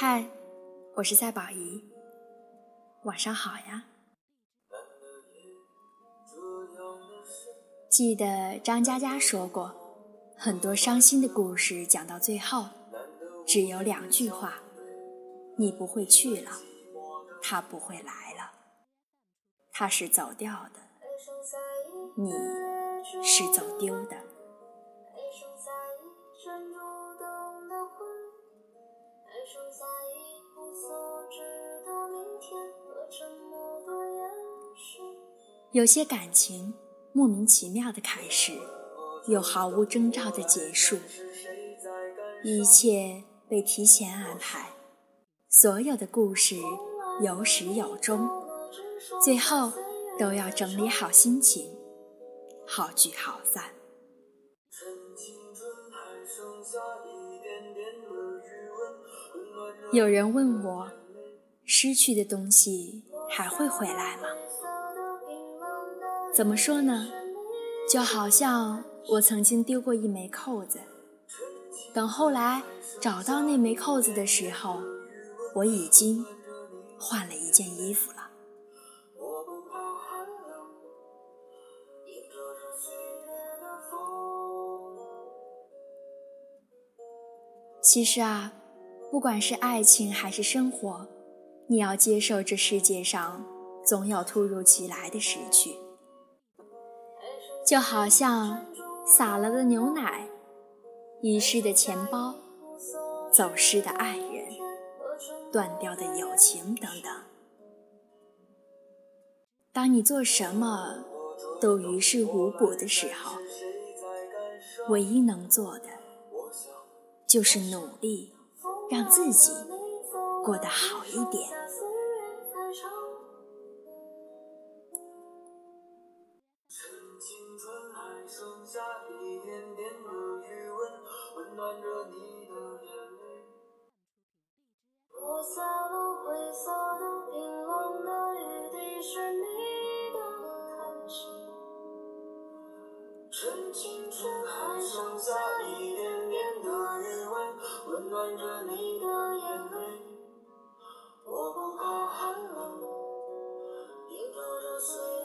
嗨，我是赛宝仪，晚上好呀。记得张嘉佳说过，很多伤心的故事讲到最后，只有两句话：你不会去了，他不会来了，他是走掉的，你是走丢的。有些感情莫名其妙的开始，又毫无征兆的结束，一切被提前安排，所有的故事有始有终，最后都要整理好心情，好聚好散。有人问我，失去的东西还会回来吗？怎么说呢？就好像我曾经丢过一枚扣子，等后来找到那枚扣子的时候，我已经换了一件衣服了。其实啊，不管是爱情还是生活，你要接受这世界上总有突如其来的失去。就好像洒了的牛奶、遗失的钱包、走失的爱人、断掉的友情等等。当你做什么都于事无补的时候，唯一能做的就是努力让自己过得好一点。下一点点的余温温暖着你的眼泪落下了灰色的冰冷的雨滴是你的叹息趁青春还剩下一点点的余温温暖着你的眼泪我不怕寒冷迎着这岁